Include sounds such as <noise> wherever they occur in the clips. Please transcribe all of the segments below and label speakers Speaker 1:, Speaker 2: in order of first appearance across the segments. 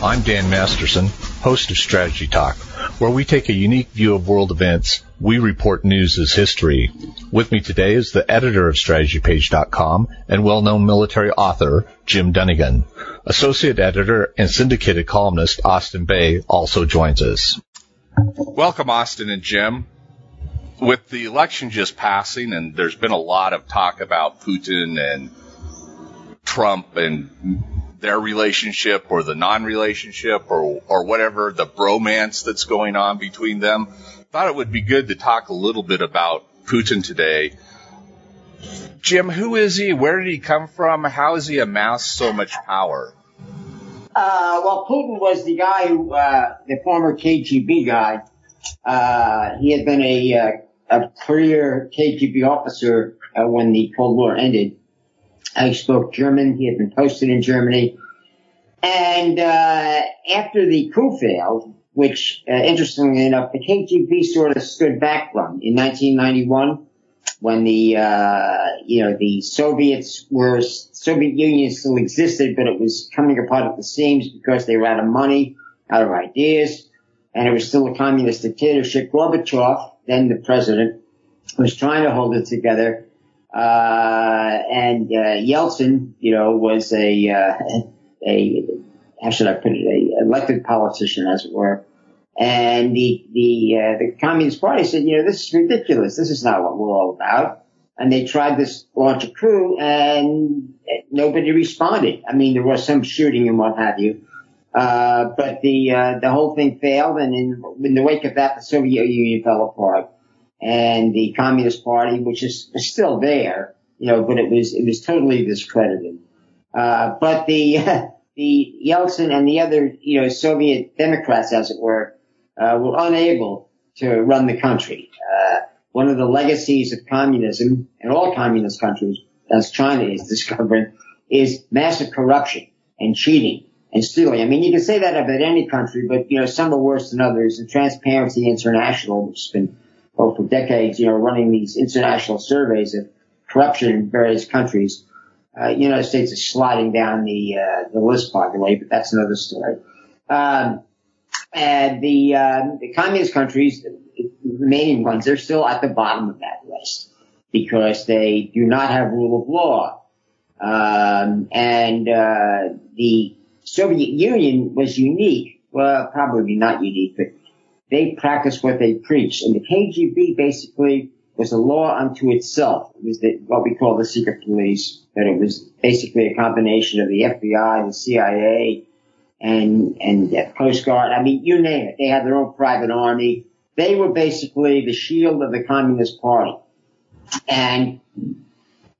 Speaker 1: I'm Dan Masterson, host of Strategy Talk, where we take a unique view of world events. We report news as history. With me today is the editor of StrategyPage.com and well-known military author, Jim Dunnigan. Associate editor and syndicated columnist Austin Bay also joins us.
Speaker 2: Welcome, Austin and Jim. With the election just passing, and there's been a lot of talk about Putin and Trump and their relationship or the non-relationship or, or whatever, the bromance that's going on between them. Thought it would be good to talk a little bit about Putin today. Jim, who is he? Where did he come from? How has he amassed so much power?
Speaker 3: Uh, well, Putin was the guy who, uh, the former KGB guy. Uh, he had been a, uh, a career KGB officer uh, when the Cold War ended. I spoke German. He had been posted in Germany. And uh, after the coup failed, which uh, interestingly enough, the KGB sort of stood back from in 1991 when the uh, you know the Soviets were Soviet Union still existed, but it was coming apart at the seams because they were out of money, out of ideas, and it was still a communist dictatorship. Gorbachev, then the president, was trying to hold it together uh, and uh, Yeltsin, you know, was a uh, a how should I put it, a elected politician, as it were. And the the uh, the Communist Party said, you know, this is ridiculous. This is not what we're all about. And they tried to launch a coup, and nobody responded. I mean, there was some shooting and what have you. Uh, but the uh, the whole thing failed, and in, in the wake of that, the Soviet Union fell apart and the Communist Party, which is still there, you know, but it was it was totally discredited. Uh, but the <laughs> the Yeltsin and the other, you know, Soviet Democrats, as it were, uh, were unable to run the country. Uh, one of the legacies of communism in all communist countries, as China is <laughs> discovering, is massive corruption and cheating and stealing. I mean, you can say that about any country, but you know, some are worse than others. And Transparency International, which has been well, for decades, you know, running these international surveys of corruption in various countries. Uh, United States is sliding down the uh, the list, by the way, but that's another story. Um, and the uh, the communist countries, the remaining ones, they're still at the bottom of that list because they do not have rule of law. Um, and uh, the Soviet Union was unique. Well, probably not unique, but they practiced what they preached. And the KGB basically was a law unto itself. It was the, what we call the secret police, that it was basically a combination of the FBI, the CIA, and, and the Coast Guard. I mean, you name it. They had their own private army. They were basically the shield of the Communist Party. And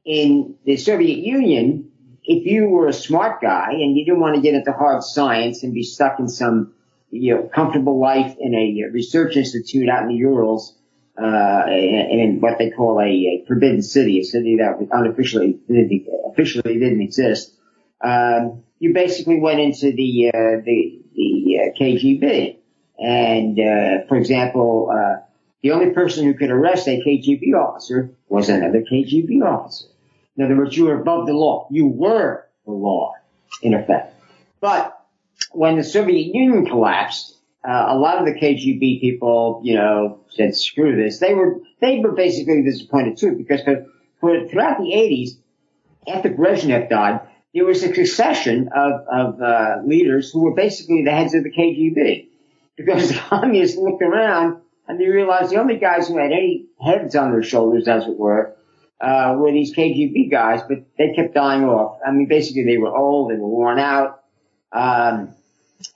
Speaker 3: in the Soviet Union, if you were a smart guy and you didn't want to get into hard science and be stuck in some you know, comfortable life in a research institute out in the Urals, uh, in, in what they call a, a, forbidden city, a city that unofficially didn't, officially didn't exist. Um, you basically went into the uh, the, the uh, KGB, and uh, for example, uh, the only person who could arrest a KGB officer was another KGB officer. In other words, you were above the law. You were the law, in effect. But when the Soviet Union collapsed, uh, a lot of the KGB people, you know, said screw this. They were they were basically disappointed too because for, for throughout the 80s, after Brezhnev died, there was a succession of of uh, leaders who were basically the heads of the KGB because <laughs> the communists looked around and they realized the only guys who had any heads on their shoulders, as it were, uh, were these KGB guys, but they kept dying off. I mean, basically they were old, they were worn out. Um,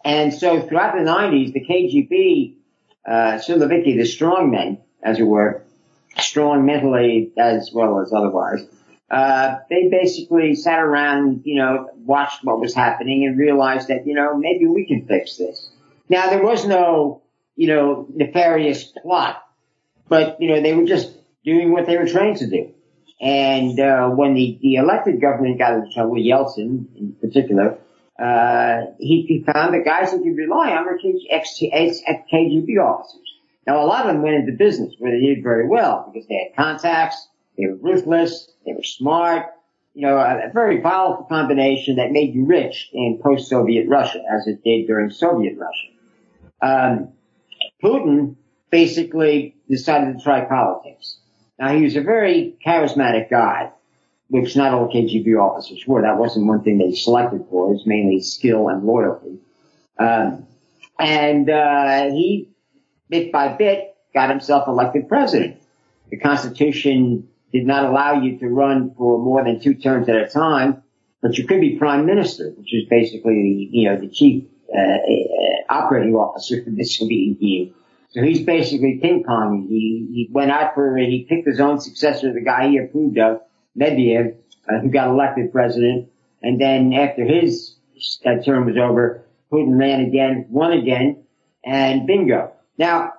Speaker 3: and so throughout the 90s, the KGB, uh, the strong men, as it were, strong mentally as well as otherwise, uh, they basically sat around, you know, watched what was happening and realized that, you know, maybe we can fix this. Now there was no, you know, nefarious plot, but, you know, they were just doing what they were trained to do. And, uh, when the, the elected government got into trouble, Yeltsin in particular, he, he found that guys he could rely on were ex-KGB officers. Now, a lot of them went into business where they did very well because they had contacts, they were ruthless, they were smart, you know, a, very volatile combination that made you rich in post-Soviet Russia, as it did during Soviet Russia. Um, Putin basically decided to try politics. Now he was a very charismatic guy, which not all KGB officers were. That wasn't one thing they selected for. It was mainly skill and loyalty. Um, and uh, he, bit by bit, got himself elected president. The Constitution did not allow you to run for more than two terms at a time, but you could be prime minister, which is basically the, you know, the chief uh, uh, operating officer for the Soviet Union. So he's basically ping ponging. He, he went out for it. He picked his own successor, the guy he approved of, Medvedev, uh, who got elected president. And then after his uh, term was over, Putin ran again, won again, and bingo. Now,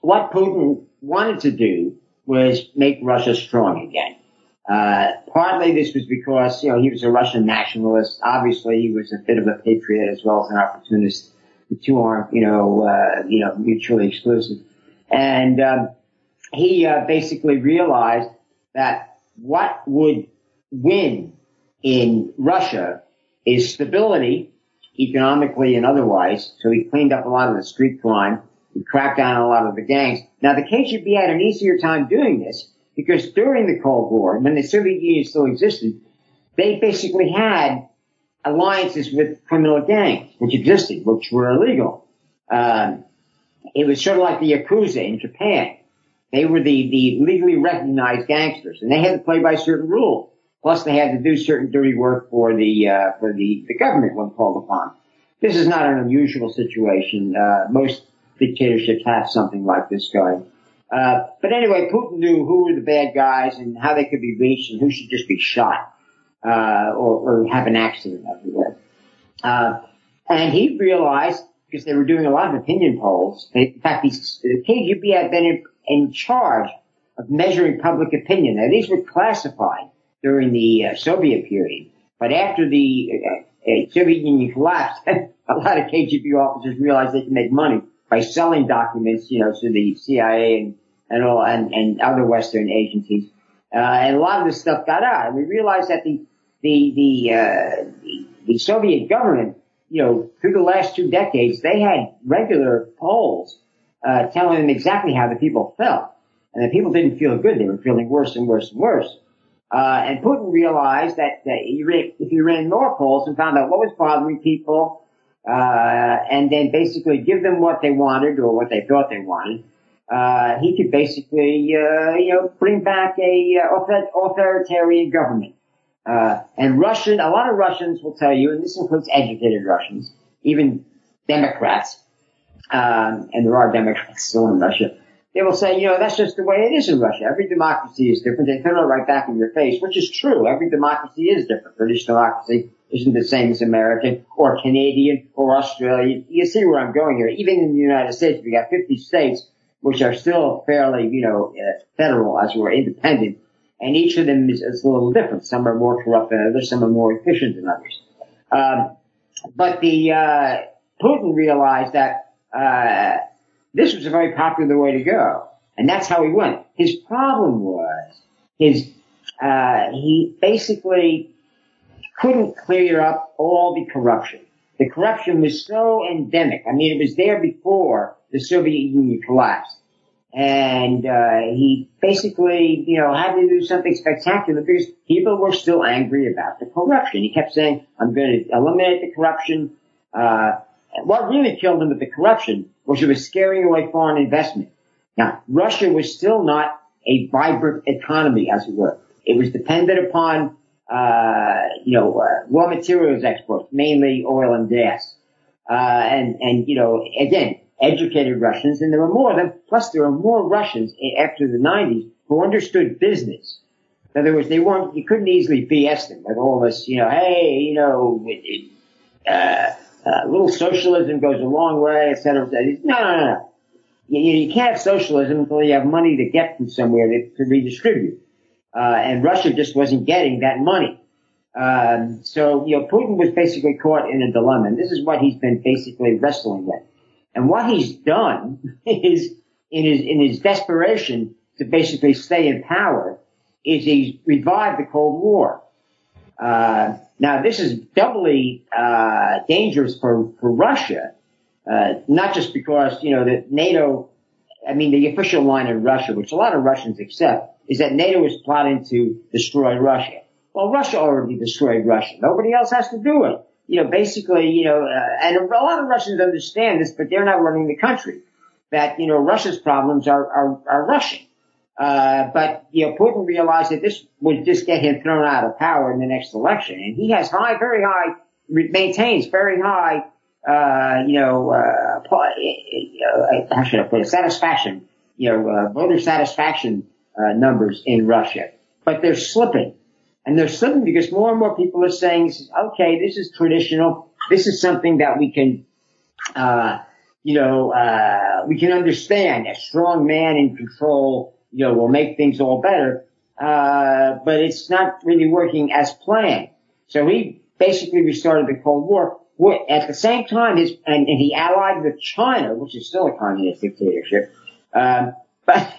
Speaker 3: what Putin wanted to do was make Russia strong again. Uh, partly this was because, you know, he was a Russian nationalist. Obviously, he was a bit of a patriot as well as an opportunist. The two aren't, you know, uh, you know, mutually exclusive. And, um, he, uh, basically realized that what would win in Russia is stability, economically and otherwise. So he cleaned up a lot of the street crime he cracked down on a lot of the gangs. Now the KGB had an easier time doing this because during the Cold War, when the Soviet Union still existed, they basically had alliances with criminal gangs, which existed, which were illegal. Um, it was sort of like the Yakuza in Japan. They were the, the legally recognized gangsters, and they had to play by certain rules. Plus, they had to do certain dirty work for the uh, for the, the government when called upon. This is not an unusual situation. Uh, most dictatorships have something like this going. Uh, but anyway, Putin knew who were the bad guys and how they could be reached and who should just be shot, uh, or, or, have an accident everywhere. Uh, and he realized, because they were doing a lot of opinion polls, in fact, the KGB had been in, charge of measuring public opinion. Now, these were classified during the uh, Soviet period, but after the uh, uh, Soviet Union collapsed, <laughs> a lot of KGB officers realized they could make money by selling documents, you know, to the CIA and, and all, and, and other Western agencies. Uh, and a lot of this stuff got out. And we realized that the, the, the, uh, the, the Soviet government, you know, through the last two decades, they had regular polls, uh, telling them exactly how the people felt. And the people didn't feel good. They were feeling worse and worse and worse. Uh, and Putin realized that, that if he ran more polls and found out what was bothering people, uh, and then basically give them what they wanted or what they thought they wanted. Uh, he could basically, uh, you know, bring back a uh, authoritarian government. Uh, and Russian, a lot of Russians will tell you, and this includes educated Russians, even Democrats, um, and there are Democrats still in Russia. They will say, you know, that's just the way it is in Russia. Every democracy is different. They throw it right back in your face, which is true. Every democracy is different. British democracy isn't the same as American or Canadian or Australian. You see where I'm going here. Even in the United States, we got 50 states which are still fairly, you know, uh, federal as we're independent. And each of them is, is, a little different. Some are more corrupt than others. Some are more efficient than others. Um, but the uh, Putin realized that uh, this was a very popular way to go, and that's how he went. His problem was his uh, he basically couldn't clear up all the corruption. The corruption was so endemic. I mean, it was there before the Soviet Union collapsed. And, uh, he basically, you know, had to do something spectacular because people were still angry about the corruption. He kept saying, I'm going to eliminate the corruption. Uh, what really killed him with the corruption was it was scaring away foreign investment. Now, Russia was still not a vibrant economy, as it were. It was dependent upon uh, you know, uh, raw materials exports, mainly oil and gas. Uh, and, and, you know, again, educated Russians, and there were more of them, plus there were more Russians after the 90s who understood business. In other words, they weren't, you couldn't easily BS them with all this, you know, hey, you know, it, uh, little socialism goes a long way, et cetera, et cetera. No, no, no. You, you can't have socialism until you have money to get from somewhere to, to redistribute. Uh, and Russia just wasn't getting that money. Um, so, you know, Putin was basically caught in a dilemma, and this is what he's been basically wrestling with. And what he's done <laughs> is, in his in his desperation to basically stay in power, is he's revived the Cold War. Uh, now this is doubly uh, dangerous for for Russia, uh, not just because you know that NATO. I mean, the official line in Russia, which a lot of Russians accept, is that NATO is plotting to destroy Russia. Well, Russia already destroyed Russia. Nobody else has to do it. You know, basically, you know, uh, and a lot of Russians understand this, but they're not running the country. That you know, Russia's problems are are, are Russian. Uh, but you know, Putin realized that this would just get him thrown out of power in the next election, and he has high, very high, maintains very high, uh, you know, uh, uh how should I put it, satisfaction, you know, uh, voter satisfaction uh, numbers in Russia, but they're slipping, and they're slipping because more and more people are saying, okay, this is traditional, this is something that we can. you know, we can understand. A strong man in control you know, will make things all better. Uh, but it's not really working as planned. So he basically restarted the Cold War. At the same time, his, and, and he allied with China, which is still a communist dictatorship. Um, <laughs> but,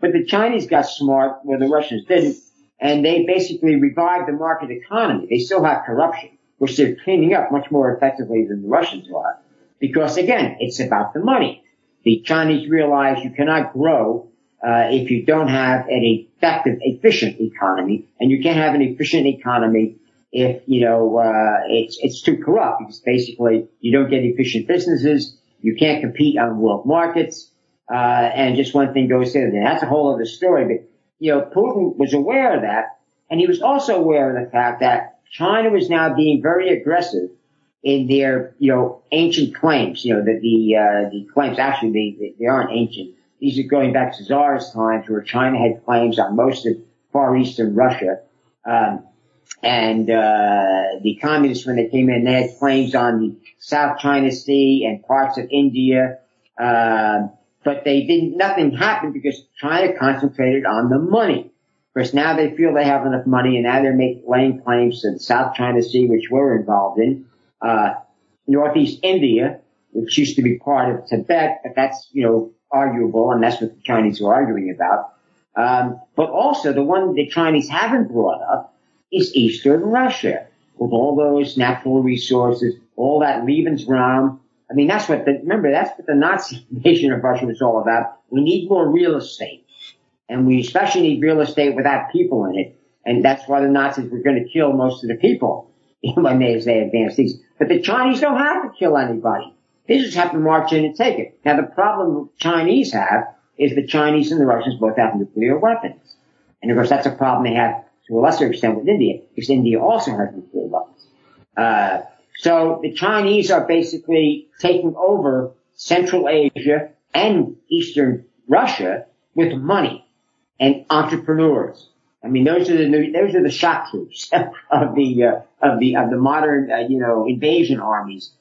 Speaker 3: but the Chinese got smart where the Russians didn't, and they basically revived the market economy. They still have corruption, which they're cleaning up much more effectively than the Russians are. Because again, it's about the money. The Chinese realize you cannot grow uh, if you don't have an effective, efficient economy, and you can't have an efficient economy if you know uh, it's it's too corrupt because basically you don't get efficient businesses, you can't compete on world markets, uh, and just one thing goes to the other. That's a whole other story. But you know, Putin was aware of that, and he was also aware of the fact that China was now being very aggressive in their you know ancient claims. You know that the uh, the claims actually they they aren't ancient these are going back to Tsar's times where China had claims on most of Far Eastern Russia. Um, and uh, the communists, when they came in, they had claims on the South China Sea and parts of India. Uh, but they didn't, nothing happened because China concentrated on the money. Of now they feel they have enough money and now they're making, laying claims to the South China Sea, which we're involved in, uh, Northeast India, which used to be part of Tibet, but that's, you know, arguable, and that's what the Chinese are arguing about. Um, but also the one the Chinese haven't brought up is Eastern Russia with all those natural resources, all that Lebensraum. I mean, that's what the, remember, that's what the Nazi <laughs> invasion of Russia was all about. We need more real estate. And we especially need real estate without people in it. And that's why the Nazis were going to kill most of the people when they, as they advanced these. But the Chinese don't have to kill anybody. They just have to march in and take it. Now the problem the Chinese have is the Chinese and the Russians both have nuclear weapons. And of course that's a problem they have to a lesser extent with India, because India also has nuclear weapons. Uh, so the Chinese are basically taking over Central Asia and Eastern Russia with money and entrepreneurs. I mean, those are the new, those are the shock troops <laughs> of the uh, of the of the modern uh, you know invasion armies.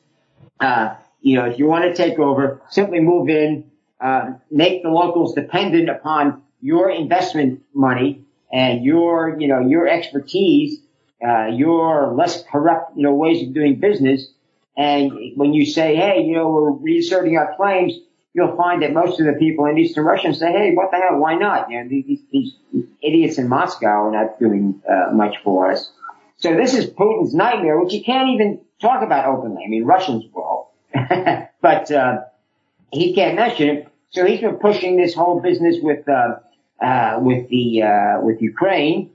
Speaker 3: Uh, you know, if you want to take over, simply move in, uh, make the locals dependent upon your investment money and your, you know, your expertise, uh, your less corrupt, you know, ways of doing business. And when you say, hey, you know, we're reasserting our claims, you'll find that most of the people in Eastern Russia say, hey, what the hell, why not? You know, these, these idiots in Moscow are not doing uh, much for us. So this is Putin's nightmare, which he can't even talk about openly. I mean, Russians will. <laughs> but uh, he can't mention it. So he's been pushing this whole business with uh, uh, with the uh, with Ukraine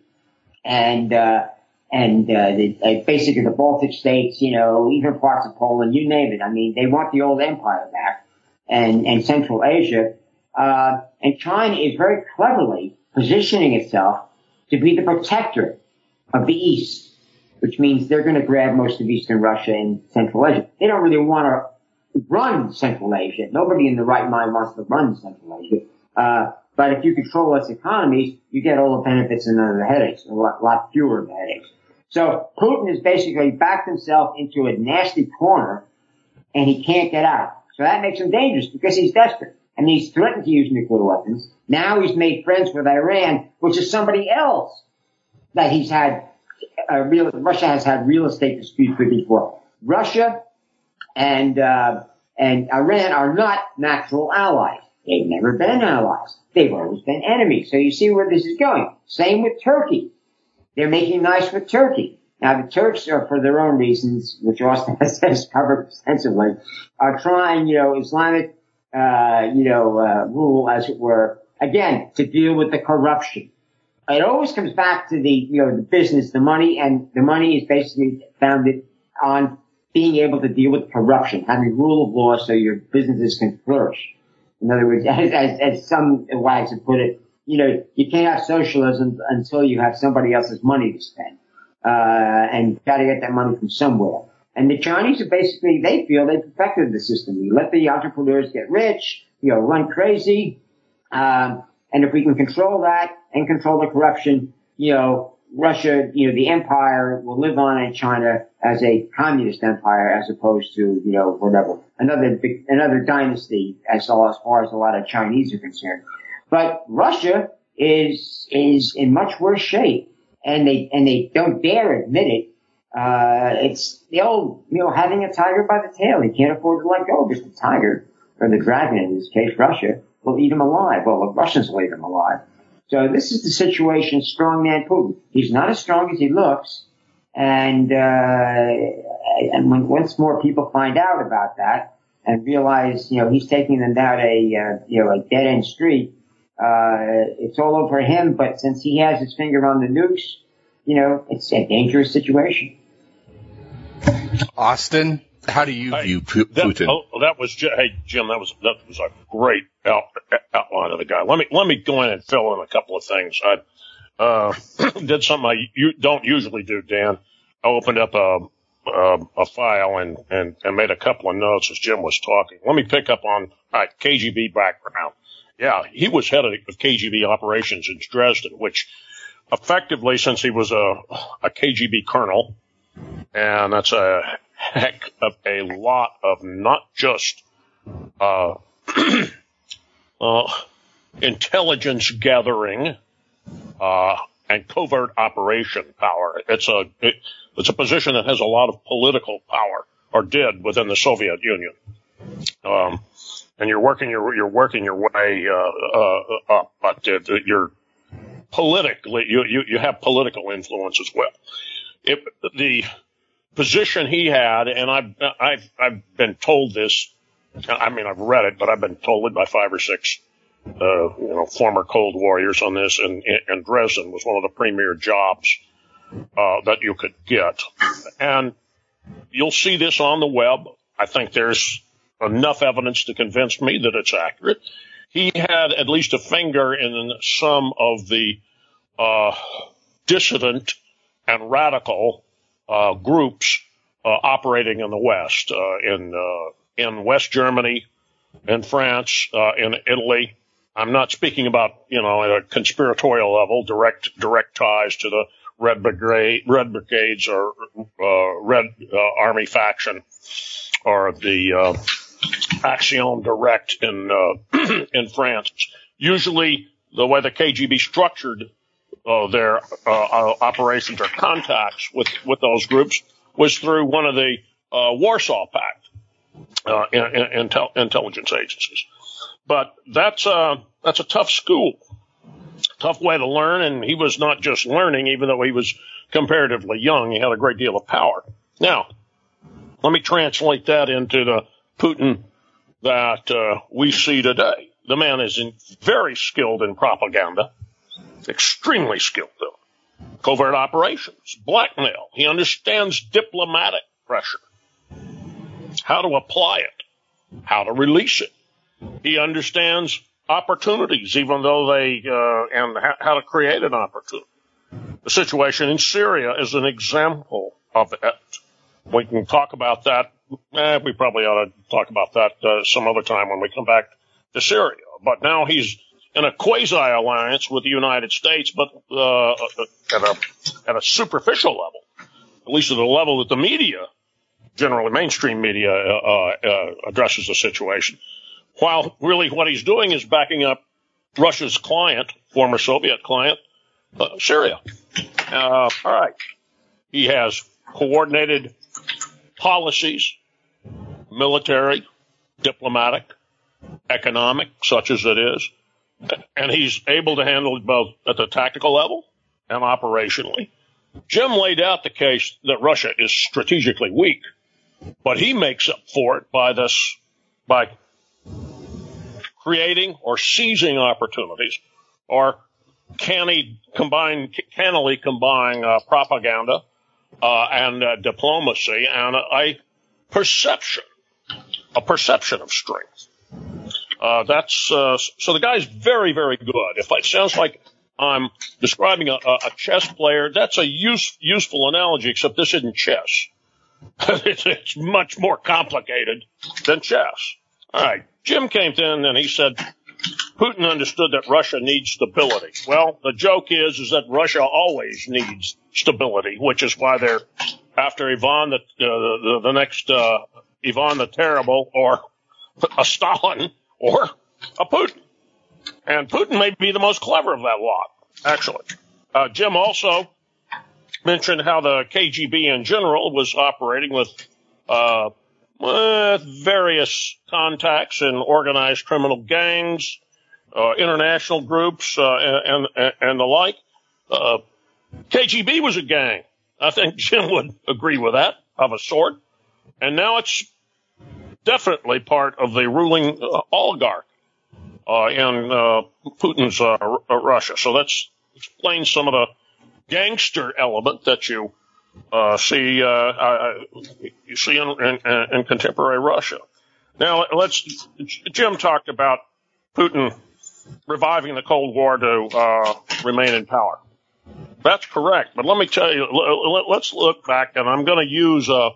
Speaker 3: and uh, and uh, the, uh, basically the Baltic states, you know, even parts of Poland, you name it. I mean, they want the old empire back, and and Central Asia, uh, and China is very cleverly positioning itself to be the protector of the East which means they're going to grab most of Eastern Russia and Central Asia. They don't really want to run Central Asia. Nobody in the right mind wants to run Central Asia. Uh, but if you control its economies, you get all the benefits and none of the headaches, a lot, lot fewer of the headaches. So Putin has basically backed himself into a nasty corner and he can't get out. So that makes him dangerous because he's desperate. And he's threatened to use nuclear weapons. Now he's made friends with Iran, which is somebody else that he's had uh, real, Russia has had real estate disputes with before. Russia and uh, and Iran are not natural allies. They've never been allies. They've always been enemies. So you see where this is going. Same with Turkey. They're making nice with Turkey. Now the Turks are for their own reasons, which Austin <laughs> has covered extensively, are trying, you know, Islamic, uh, you know, uh, rule as it were, again, to deal with the corruption. It always comes back to the, you know, the business, the money, and the money is basically founded on being able to deal with corruption, having rule of law so your businesses can flourish. In other words, <laughs> as, as, as some wags have put it, you know, you can't have socialism until you have somebody else's money to spend. Uh, and got to get that money from somewhere. And the Chinese are basically, they feel they perfected the system. You let the entrepreneurs get rich, you know, run crazy. Um, and if we can control that and control the corruption, you know, Russia, you know, the empire will live on in China as a communist empire as opposed to, you know, whatever, another big, another dynasty as far as a lot of Chinese are concerned. But Russia is, is in much worse shape and they, and they don't dare admit it. Uh, it's the old, you know, having a tiger by the tail. You can't afford to let go of just the tiger, or the dragon in this case, Russia, will eat him alive. Well, the Russians will eat him alive. So this is the situation, strongman Putin. He's not as strong as he looks. And, uh, and when, once more people find out about that and realize, you know, he's taking them down a, uh, you know, a dead end street, uh, it's all over him. But since he has his finger on the nukes, you know, it's a dangerous situation.
Speaker 2: Austin, how do you view Putin?
Speaker 4: That, oh, that was hey Jim, that was that was a great out, outline of the guy. Let me let me go in and fill in a couple of things. I uh, <clears throat> did something I you don't usually do, Dan. I opened up a a, a file and, and and made a couple of notes as Jim was talking. Let me pick up on all right, KGB background. Yeah, he was head of KGB operations in Dresden, which effectively, since he was a a KGB colonel, and that's a heck of a lot of not just uh, <clears throat> uh, intelligence gathering uh, and covert operation power. It's a it, it's a position that has a lot of political power, or did within the Soviet Union. Um, and you're working your you're working your way uh, uh, up, but uh, you're politically you, you you have political influence as well. If the position he had, and I've, I've, I've been told this. I mean, I've read it, but I've been told it by five or six, uh, you know, former Cold Warriors on this. And, and Dresden was one of the premier jobs, uh, that you could get. And you'll see this on the web. I think there's enough evidence to convince me that it's accurate. He had at least a finger in some of the, uh, dissident and radical groups uh, operating in the West, uh, in uh, in West Germany, in France, uh, in Italy. I'm not speaking about you know at a conspiratorial level, direct direct ties to the Red Brigade, Red Brigades, or uh, Red Army faction, or the Action Directe in <clears throat> in France. Usually, the way the KGB structured uh, their uh, operations or contacts with, with those groups was through one of the uh, Warsaw Pact uh, in, in, intel, intelligence agencies. But that's uh, that's a tough school, tough way to learn, and he was not just learning, even though he was comparatively young. He had a great deal of power. Now, let me translate that into the Putin that uh, we see today. The man is in, very skilled in propaganda extremely skilled though. Covert operations, blackmail. He understands diplomatic pressure, how to apply it, how to release it. He understands opportunities, even though they, uh, and how to create an opportunity. The situation in Syria is an example of it. We can talk about that. Eh, we probably ought to talk about that uh, some other time when we come back to Syria. But now he's in a quasi alliance with the United States, but uh, at a at a superficial level, at least at the level that the media, generally mainstream media, uh, uh, addresses the situation. While really what he's doing is backing up Russia's client, former Soviet client, uh, Syria. Uh, all right, he has coordinated policies, military, diplomatic, economic, such as it is and he's able to handle it both at the tactical level and operationally. Jim laid out the case that Russia is strategically weak, but he makes up for it by this, by creating or seizing opportunities or canny combine, cannily combine uh, propaganda uh, and uh, diplomacy and a perception, a perception of strength. Uh, that's uh, so the guy's very, very good. If it sounds like I'm describing a, a chess player, that's a use, useful analogy. Except this isn't chess. <laughs> it's, it's much more complicated than chess. All right, Jim came in and he said Putin understood that Russia needs stability. Well, the joke is, is that Russia always needs stability, which is why they're after Ivan the, uh, the, the, next, uh, Ivan the Terrible or <laughs> a Stalin or a Putin. And Putin may be the most clever of that lot, actually. Uh, Jim also mentioned how the KGB in general was operating with, uh, with various contacts in organized criminal gangs, uh, international groups, uh, and, and, and the like. Uh, KGB was a gang. I think <laughs> Jim would agree with that of a sort. And now it's definitely part of the ruling uh, oligarch uh, in uh, Putin's Russia. So that explains some of the gangster element that you see you see in, in, in, contemporary Russia. Now let's. Jim talked about Putin reviving the Cold War to uh, remain in power. That's correct, but let me tell you. Let's look back, and I'm going to use a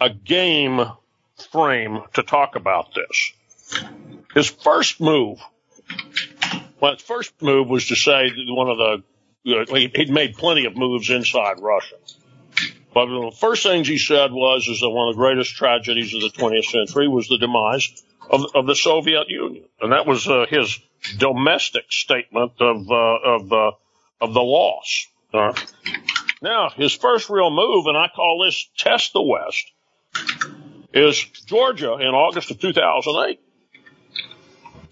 Speaker 4: a game frame to talk about this. His first move, well, his first move was to say one of the he'd made plenty of moves inside Russia. But the first things he said was, is that one of the greatest tragedies of the 20th century was the demise of, of the Soviet Union. And that was uh, his domestic statement of, uh, of, uh, of the loss. Now, his first real move, and I call this test the West, is Georgia in August of 2008.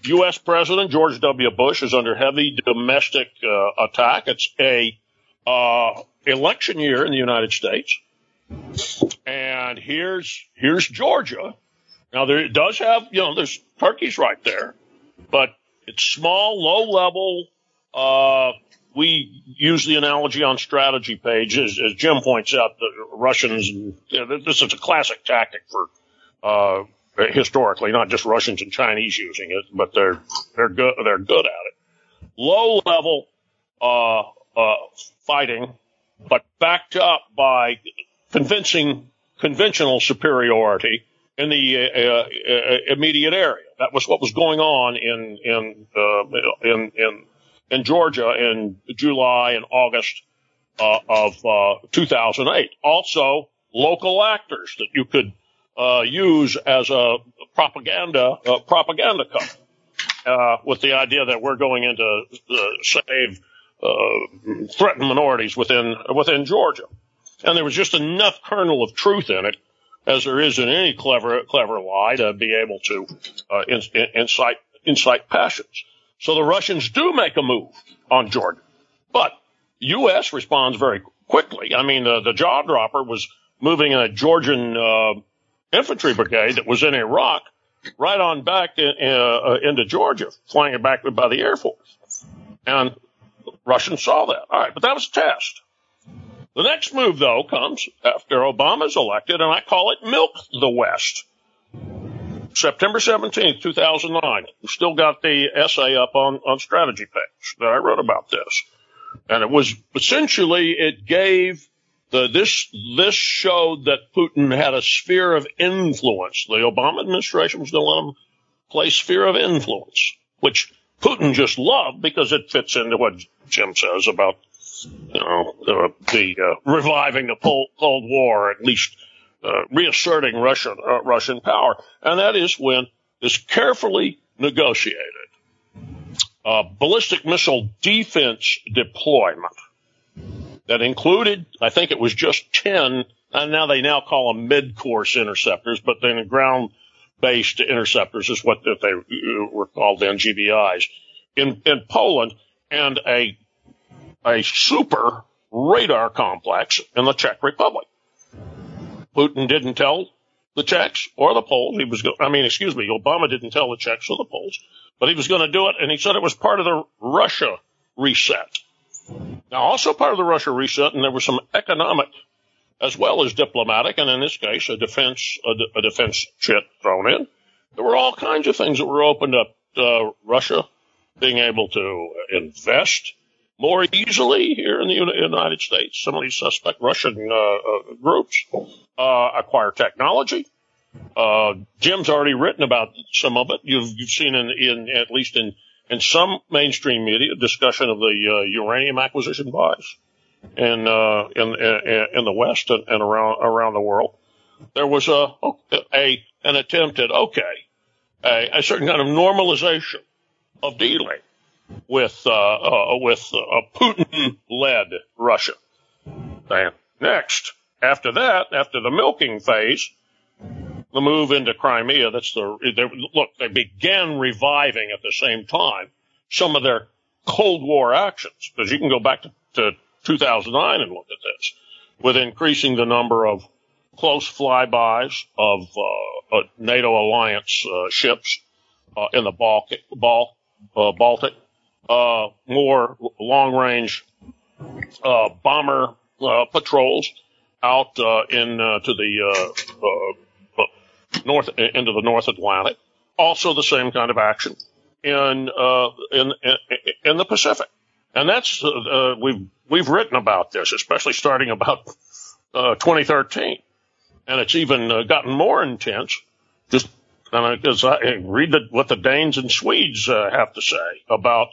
Speaker 4: U.S. President George W. Bush is under heavy domestic uh, attack. It's a uh, election year in the United States, and here's here's Georgia. Now there it does have you know there's turkeys right there, but it's small, low level. Uh, we use the analogy on strategy page, as, as Jim points out, the Russians. You know, this is a classic tactic for uh, historically, not just Russians and Chinese using it, but they're they're good they're good at it. Low level uh, uh, fighting, but backed up by convincing conventional superiority in the uh, uh, immediate area. That was what was going on in in uh, in in in Georgia in July and August uh, of 2008. Also, local actors that you could uh, use as a propaganda uh, propaganda cover, uh, with the idea that we're going into uh, save uh, threatened minorities within within Georgia, and there was just enough kernel of truth in it, as there is in any clever clever lie, to be able to uh, in, in, incite incite passions. So the Russians do make a move on Georgia, but U.S. responds very quickly. I mean, the, the jaw dropper was moving a Georgian uh, infantry brigade that was in Iraq right on back in, uh, into Georgia, flying it back by the Air Force. And Russians saw that. All right, but that was a test. The next move, though, comes after Obama's elected, and I call it Milk the West. September 17th, 2009. We still got the essay up on, on strategy page that I wrote about this. And it was essentially, it gave the, this, this showed that Putin had a sphere of influence. The Obama administration was going to let him play sphere of influence, which Putin just loved because it fits into what Jim says about, you know, uh, the uh, reviving the Cold War, at least uh, reasserting Russian uh, Russian power, and that is when this carefully negotiated uh, ballistic missile defense deployment that included, I think it was just 10, and now they now call them mid-course interceptors, but then ground-based interceptors is what they were called then, GBIs, in, in Poland, and a, a super radar complex in the Czech Republic. Putin didn't tell the Czechs or the Poles. He was, go- I mean, excuse me, Obama didn't tell the Czechs or the Poles, but he was going to do it, and he said it was part of the Russia reset. Now, also part of the Russia reset, and there was some economic as well as diplomatic, and in this case, a defense a, a defense chit thrown in. There were all kinds of things that were opened up. Uh, Russia being able to invest more easily here in the United States. Some of these suspect Russian uh, uh, groups uh, acquire technology. Uh, Jim's already written about some of it. You've, you've seen in, in at least in in some mainstream media discussion of the uh, uranium acquisition buys in, uh, in in in the West and, and around around the world. There was a a an attempt at okay a, a certain kind of normalization of dealing with uh, uh, with a Putin-led Russia. And next, after that, after the milking phase, the move into Crimea. That's the look. They began reviving at the same time some of their Cold War actions, because you can go back to, to 2009 and look at this, with increasing the number of close flybys of uh, NATO alliance uh, ships uh, in the Baltic, Bal- uh, Baltic, uh, more long-range uh, bomber uh, patrols out uh, in to the north into the North Atlantic. Also, the same kind of action in in, in the Pacific, and that's we've we've written about this, especially starting about 2013 and it's even uh, gotten more intense. Just because I read the, what the Danes and Swedes uh, have to say about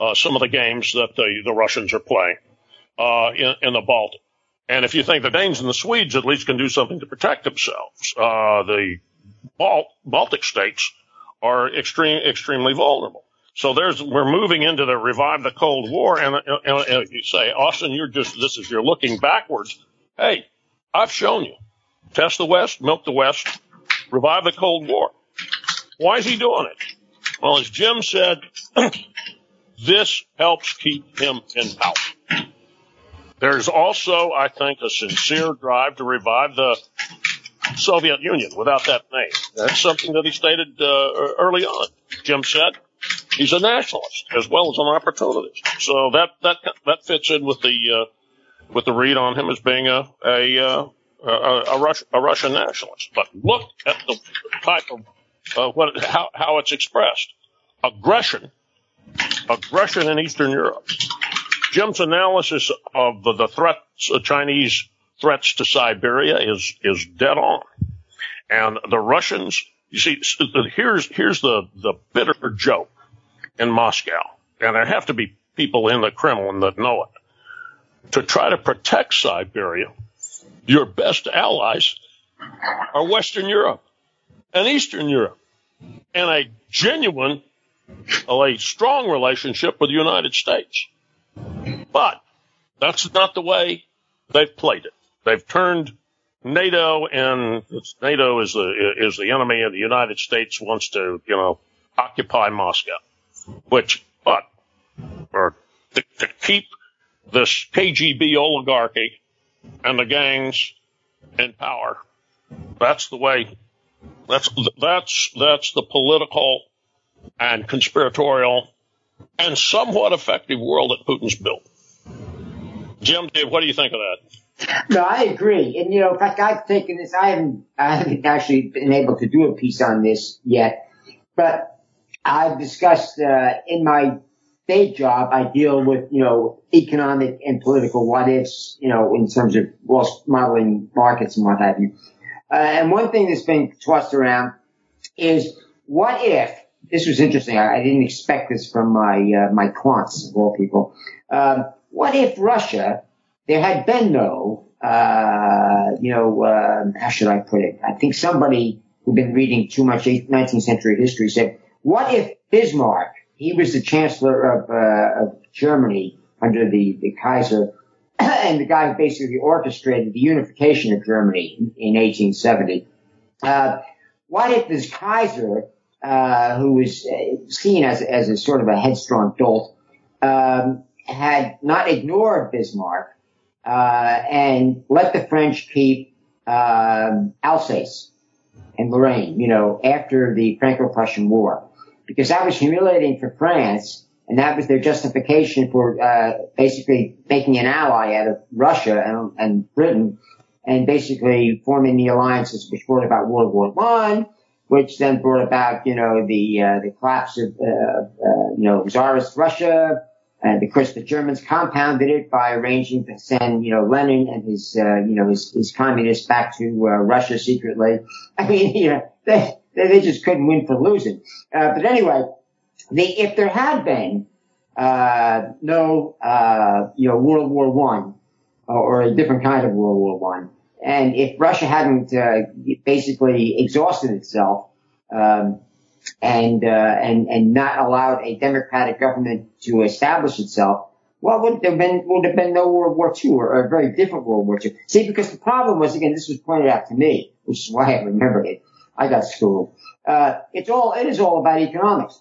Speaker 4: uh, some of the games that the, the Russians are playing uh, in, in, the Baltic. And if you think the Danes and the Swedes at least can do something to protect themselves, uh, the Balt- Baltic states are extreme, extremely vulnerable. So there's, we're moving into the revive the Cold War, and, and, and you say, Austin, you're just, this is, you're looking backwards. Hey, I've shown you Test the West, milk the West, revive the Cold War. Why is he doing it? Well, as Jim said, <clears throat> this helps keep him in power. There's also, I think, a sincere drive to revive the Soviet Union without that name. That's something that he stated uh, early on. Jim said he's a nationalist as well as an opportunist. So that that that fits in with the uh, with the read on him as being a a uh, a, a, a Russian nationalist. But look at the type of uh, what how how it's expressed: aggression, aggression in Eastern Europe. Jim's analysis of the, the threats, the Chinese threats to Siberia is is dead on, and the Russians. You see, here's here's the the bitter joke in Moscow, and there have to be people in the Kremlin that know it. To try to protect Siberia, your best allies are Western Europe and Eastern Europe and a genuine, a strong relationship with the United States. But that's not the way they've played it. They've turned NATO and NATO is the is the enemy, and the United States wants to you know occupy Moscow, which but or to, to keep this KGB oligarchy and the gangs in power. That's the way. That's that's that's the political and conspiratorial and somewhat effective world that Putin's built. Jim, what do you think of that?
Speaker 3: No, I agree. And you know, in fact, I've taken this. I haven't, I haven't actually been able to do a piece on this yet, but I've discussed uh, in my day job, I deal with, you know, economic and political what ifs, you know, in terms of modeling markets and what have you. Uh, and one thing that's been tossed around is what if, this was interesting. I, I didn't expect this from my, uh, my quants of all people. Um, what if Russia, there had been no, uh, you know, uh, how should I put it? I think somebody who'd been reading too much 19th century history said, what if Bismarck he was the chancellor of, uh, of Germany under the, the Kaiser, <clears throat> and the guy who basically orchestrated the unification of Germany in 1870. Uh, what if this Kaiser, uh, who was uh, seen as, as a sort of a headstrong dolt, um, had not ignored Bismarck uh, and let the French keep um, Alsace and Lorraine, you know, after the Franco-Prussian War, because that was humiliating for France, and that was their justification for uh, basically making an ally out of Russia and, and Britain, and basically forming the alliances which brought about World War One, which then brought about, you know, the uh, the collapse of, uh, uh, you know, Tsarist Russia. And of course, the Germans compounded it by arranging to send, you know, Lenin and his, uh, you know, his, his communists back to uh, Russia secretly. <laughs> I mean, you know, they they just couldn't win for losing. Uh, but anyway, the if there had been uh, no, uh, you know, World War One or a different kind of World War One, and if Russia hadn't uh, basically exhausted itself um, and uh, and and not allowed a democratic government to establish itself, well, would there been would have been no World War II or, or a very different World War II? See, because the problem was again, this was pointed out to me, which is why I remember it. I got schooled. Uh, it's all it is all about economics.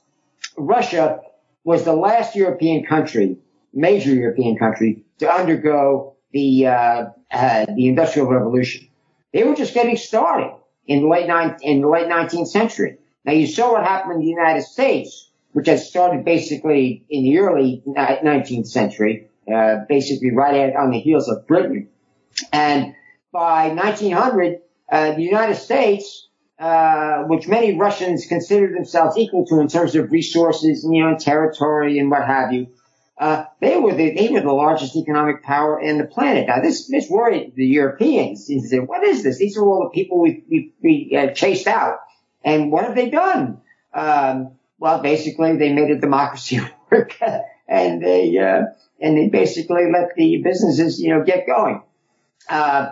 Speaker 3: Russia was the last European country, major European country, to undergo the uh, uh, the Industrial Revolution. They were just getting started in the late in the late 19th century. Now you saw what happened in the United States, which had started basically in the early 19th century, uh, basically right on the heels of Britain. And by 1900, uh, the United States, uh, which many Russians considered themselves equal to in terms of resources, and, you know, territory and what have you, uh, they were the they were the largest economic power in the planet. Now this this worried the Europeans. They said, "What is this? These are all the people we we, we uh, chased out, and what have they done?" Um, well, basically, they made a democracy <laughs> work, and they uh, and they basically let the businesses you know get going. Uh,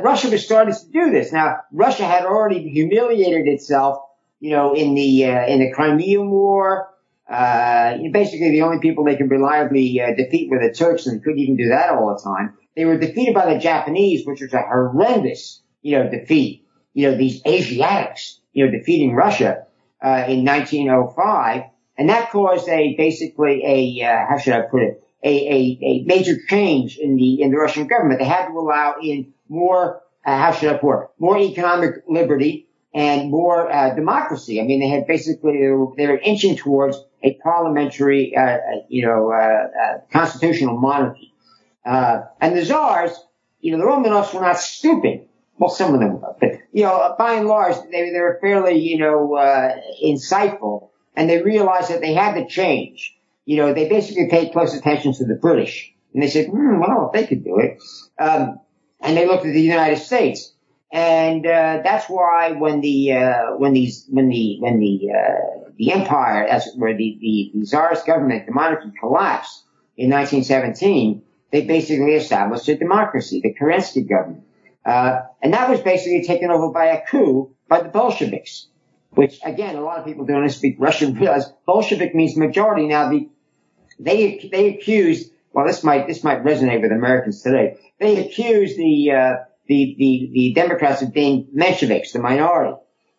Speaker 3: Russia was starting to do this. Now, Russia had already humiliated itself, you know, in the uh, in the Crimean War. Uh, basically the only people they could reliably uh, defeat were the Turks and couldn't even do that all the time. They were defeated by the Japanese, which was a horrendous, you know, defeat. You know, these Asiatics, you know, defeating Russia, uh, in 1905. And that caused a, basically a, uh, how should I put it? A, a, a major change in the, in the Russian government. They had to allow in more, uh, how should I put it? More economic liberty and more uh, democracy. I mean, they had basically they were, inching towards a parliamentary, uh, uh you know, uh, uh, constitutional monarchy. and the czars, you know, the Romanovs were not stupid. Well, some of them were, but you know, by and large, they they were fairly, you know, insightful, and they realized that they had to change. You know, they basically paid close attention to the British, and they said, hmm, well, if they could do it, um, and they looked at the United States and uh, that's why when the uh, when these when the when the uh, the empire, as it were, the, the, the czarist government, the monarchy collapsed in 1917, they basically established a democracy, the Kerensky government, uh, and that was basically taken over by a coup by the Bolsheviks. Which again, a lot of people don't speak Russian <laughs> realize Bolshevik means majority. Now the they they accused well, this might this might resonate with Americans today. They accused the uh, the, the, the Democrats of being Mensheviks, the minority.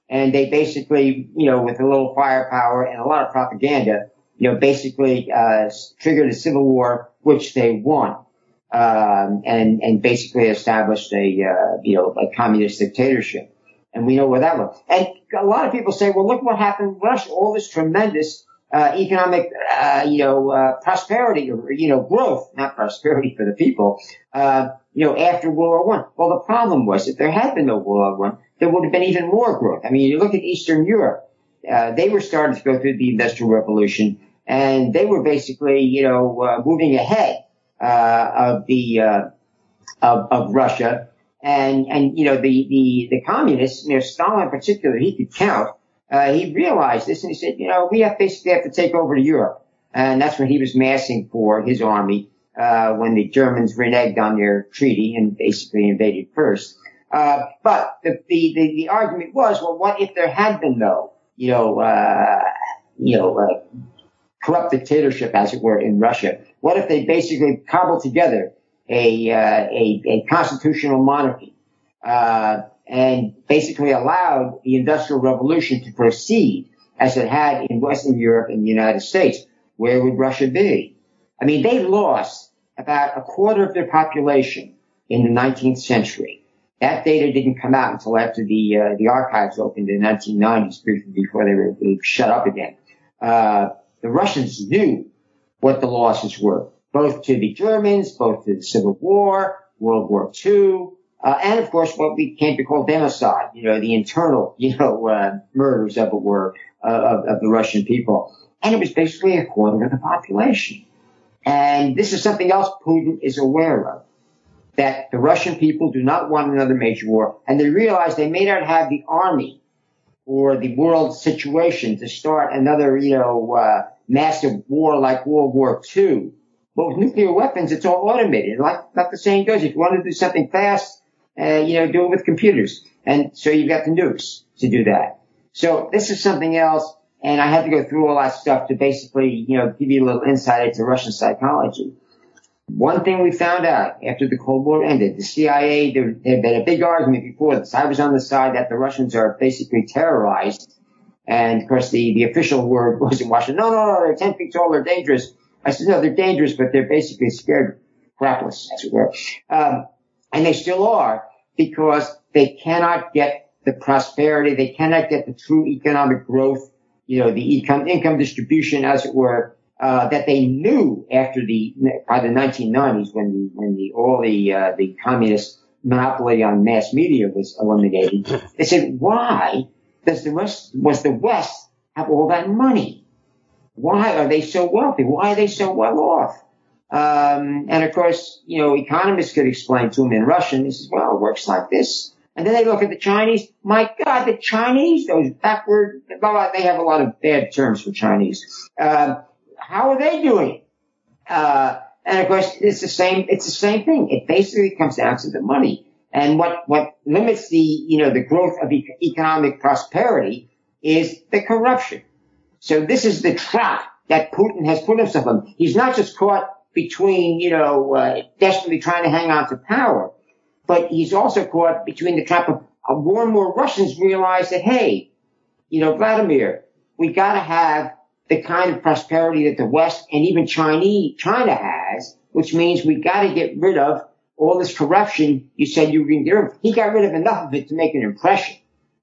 Speaker 3: And they basically, you know, with a little firepower and a lot of propaganda, you know, basically, uh, triggered a civil war, which they won. Um, and, and basically established a, uh, you know, a communist dictatorship. And we know where that went. And a lot of people say, well, look what happened in Russia, all this tremendous, uh, economic, uh, you know, uh, prosperity or, you know, growth, not prosperity for the people, uh, you know, after World War One. Well, the problem was if there had been no World War One, there would have been even more growth. I mean, you look at Eastern Europe, uh, they were starting to go through the Industrial Revolution, and they were basically, you know, uh, moving ahead uh, of the uh, of, of Russia, and and you know the the the communists, you know, Stalin in particular, he could count. Uh, he realized this, and he said, you know, we have basically have to take over Europe, and that's when he was massing for his army when the Germans reneged on their treaty and basically invaded first. Uh, but the, the, the, the, argument was, well, what if there had been no, you know, uh, you know, uh, corrupt dictatorship, as it were, in Russia? What if they basically cobbled together a, uh, a, a constitutional monarchy, uh, and basically allowed the Industrial Revolution to proceed as it had in Western Europe and the United States? Where would Russia be? I mean, they lost about a quarter of their population in the 19th century. That data didn't come out until after the uh, the archives opened in the 1990s, before they were shut up again. Uh, the Russians knew what the losses were, both to the Germans, both to the Civil War, World War II, uh, and of course what we came to call democide, you know, the internal, <laughs> you know, uh, murders of it were uh, of, of the Russian people. And it was basically a quarter of the population. And this is something else Putin is aware of. That the Russian people do not want another major war, and they realize they may not have the army or the world situation to start another, you know, uh, massive war like World War II. But with nuclear weapons, it's all automated. Like, like the saying goes, if you want to do something fast, uh, you know, do it with computers. And so you've got the nukes to do that. So this is something else. And I had to go through all that stuff to basically, you know, give you a little insight into Russian psychology. One thing we found out after the Cold War ended, the CIA, there, had been a big argument before this. I was on the side that the Russians are basically terrorized. And of course the, the official word <laughs> was in Washington, no, no, no, they're 10 feet tall, they're dangerous. I said, no, they're dangerous, but they're basically scared crapless, as it were. Um, and they still are because they cannot get the prosperity, they cannot get the true economic growth, you know, the income, income distribution, as it were, uh, that they knew after the by the 1990s when the when the all the uh, the communist monopoly on mass media was eliminated. <laughs> They said, why does the West was the West have all that money? Why are they so wealthy? Why are they so well off? Um, and of course, you know, economists could explain to him in Russian. He says, well, it works like this. And then they look at the Chinese. My God, the Chinese, those backward, blah, blah, they have a lot of bad terms for Chinese. Uh, how are they doing? Uh, and of course, it's the same, it's the same thing. It basically comes down to the money. And what, what limits the, you know, the growth of e- economic prosperity is the corruption. So this is the trap that Putin has put himself in. He's not just caught between, you know, uh, desperately trying to hang on to power, but he's also caught between the trap of more and more Russians realize that, hey, you know, Vladimir, we got to have the kind of prosperity that the West and even Chinese, China has, which means we got to get rid of all this corruption you said you were going to get rid of. He got rid of enough of it to make an impression.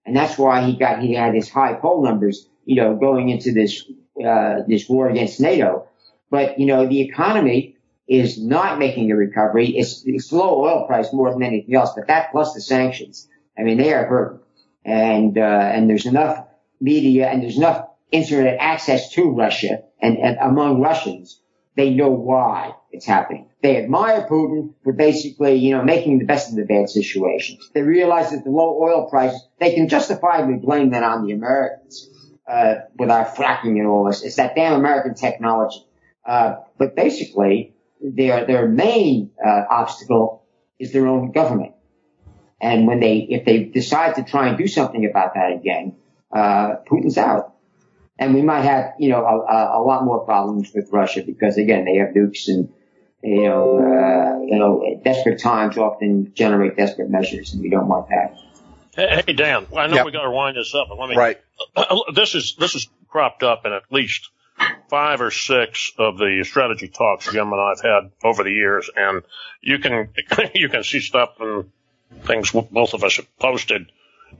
Speaker 3: And that's why he got, he had his high poll numbers, you know, going into this, uh, this war against NATO. But, you know, the economy is not making a recovery. It's, it's low oil price more than anything else, but that plus the sanctions. I mean, they are hurt. And, uh, and there's enough media and there's enough internet access to Russia and, and among Russians. They know why it's happening. They admire Putin for basically, you know, making the best of the bad situation. They realize that the low oil prices, they can justifiably blame that on the Americans, uh, with our fracking and all this. It's that damn American technology. Uh, but basically, their their main uh, obstacle is their own government. And when they, if they decide to try and do something about that again, uh, Putin's out. And we might have, you know, a, a, lot more problems with Russia because again, they have nukes and, you know, uh, you know, desperate times often generate desperate measures and we don't want that.
Speaker 4: Hey, Dan, I know yep. we got to wind this up, but let me.
Speaker 2: Right.
Speaker 4: This is this is cropped up in at least five or six of the strategy talks Jim and I've had over the years, and you can <laughs> you can see stuff and things both of us have posted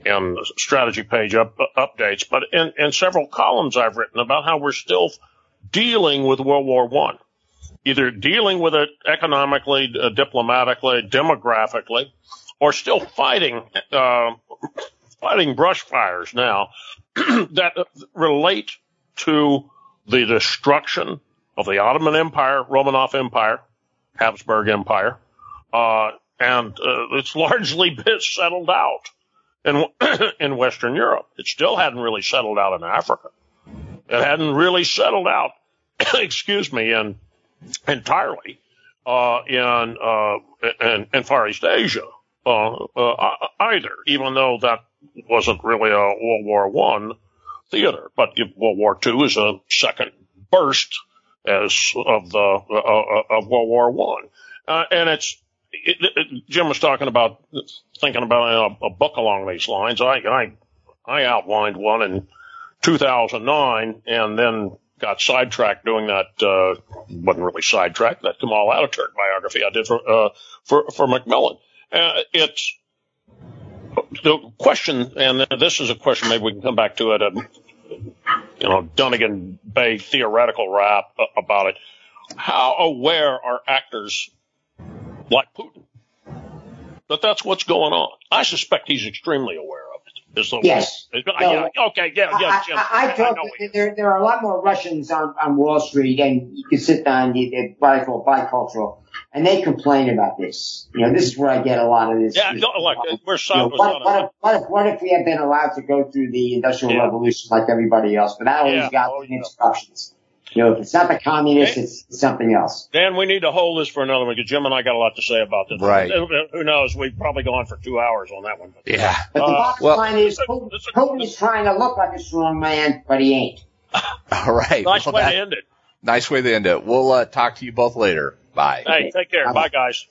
Speaker 4: in strategy page up, updates, but in, in several columns I've written about how we're still dealing with World War One, either dealing with it economically, uh, diplomatically, demographically, or still fighting uh, fighting brush fires now <clears throat> that relate to the destruction of the Ottoman Empire, Romanov Empire, Habsburg Empire, uh, and uh, it's <laughs> largely been settled out in <clears throat> in Western Europe. It still hadn't really settled out in Africa. It hadn't really settled out, <clears throat> excuse me, in entirely uh, in, uh, in in Far East Asia uh, uh, either. Even though that wasn't really a World War One theater. But if World War II is a second burst as of the uh, uh, of World War One, uh, and it's it, it, Jim was talking about thinking about a, a, book along these lines. I I I outlined one in 2009, and then got sidetracked doing that. Uh, wasn't really sidetracked. That Kemal Ataturk biography I did for uh, for for Macmillan. Uh, it's the question, and this is a question. Maybe we can come back to it. And, you know, Dunnigan Bay theoretical rap about it. How aware are actors like Putin that that's what's going on? I suspect he's extremely aware of it.
Speaker 3: Is yes.
Speaker 4: Way, no, yeah, okay. Yeah. Yeah. Jim,
Speaker 3: I, I, I, talk, I there, there are a lot more Russians on, on Wall Street, and you can sit down. They're bicultural and they complain about this. You know, this is where I get a lot of this.
Speaker 4: Yeah, no, like we're you know,
Speaker 3: what, what, if, what, if, what if we had been allowed to go through the industrial yeah. revolution like everybody else? But that always yeah. got oh, the instructions. You know, if it's not the communists, it's something else.
Speaker 4: Dan, we need to hold this for another one because Jim and I got a lot to say about this.
Speaker 1: Right.
Speaker 4: Who knows? We've probably gone for two hours on that one.
Speaker 1: Yeah.
Speaker 3: But the bottom well, line is Putin, Putin is trying to look like a strong man, but he ain't. <laughs>
Speaker 1: All right.
Speaker 4: Nice well, way that, to end it.
Speaker 2: Nice way to end it. We'll uh, talk to you both later. Bye.
Speaker 4: Hey, take care. Bye, Bye guys.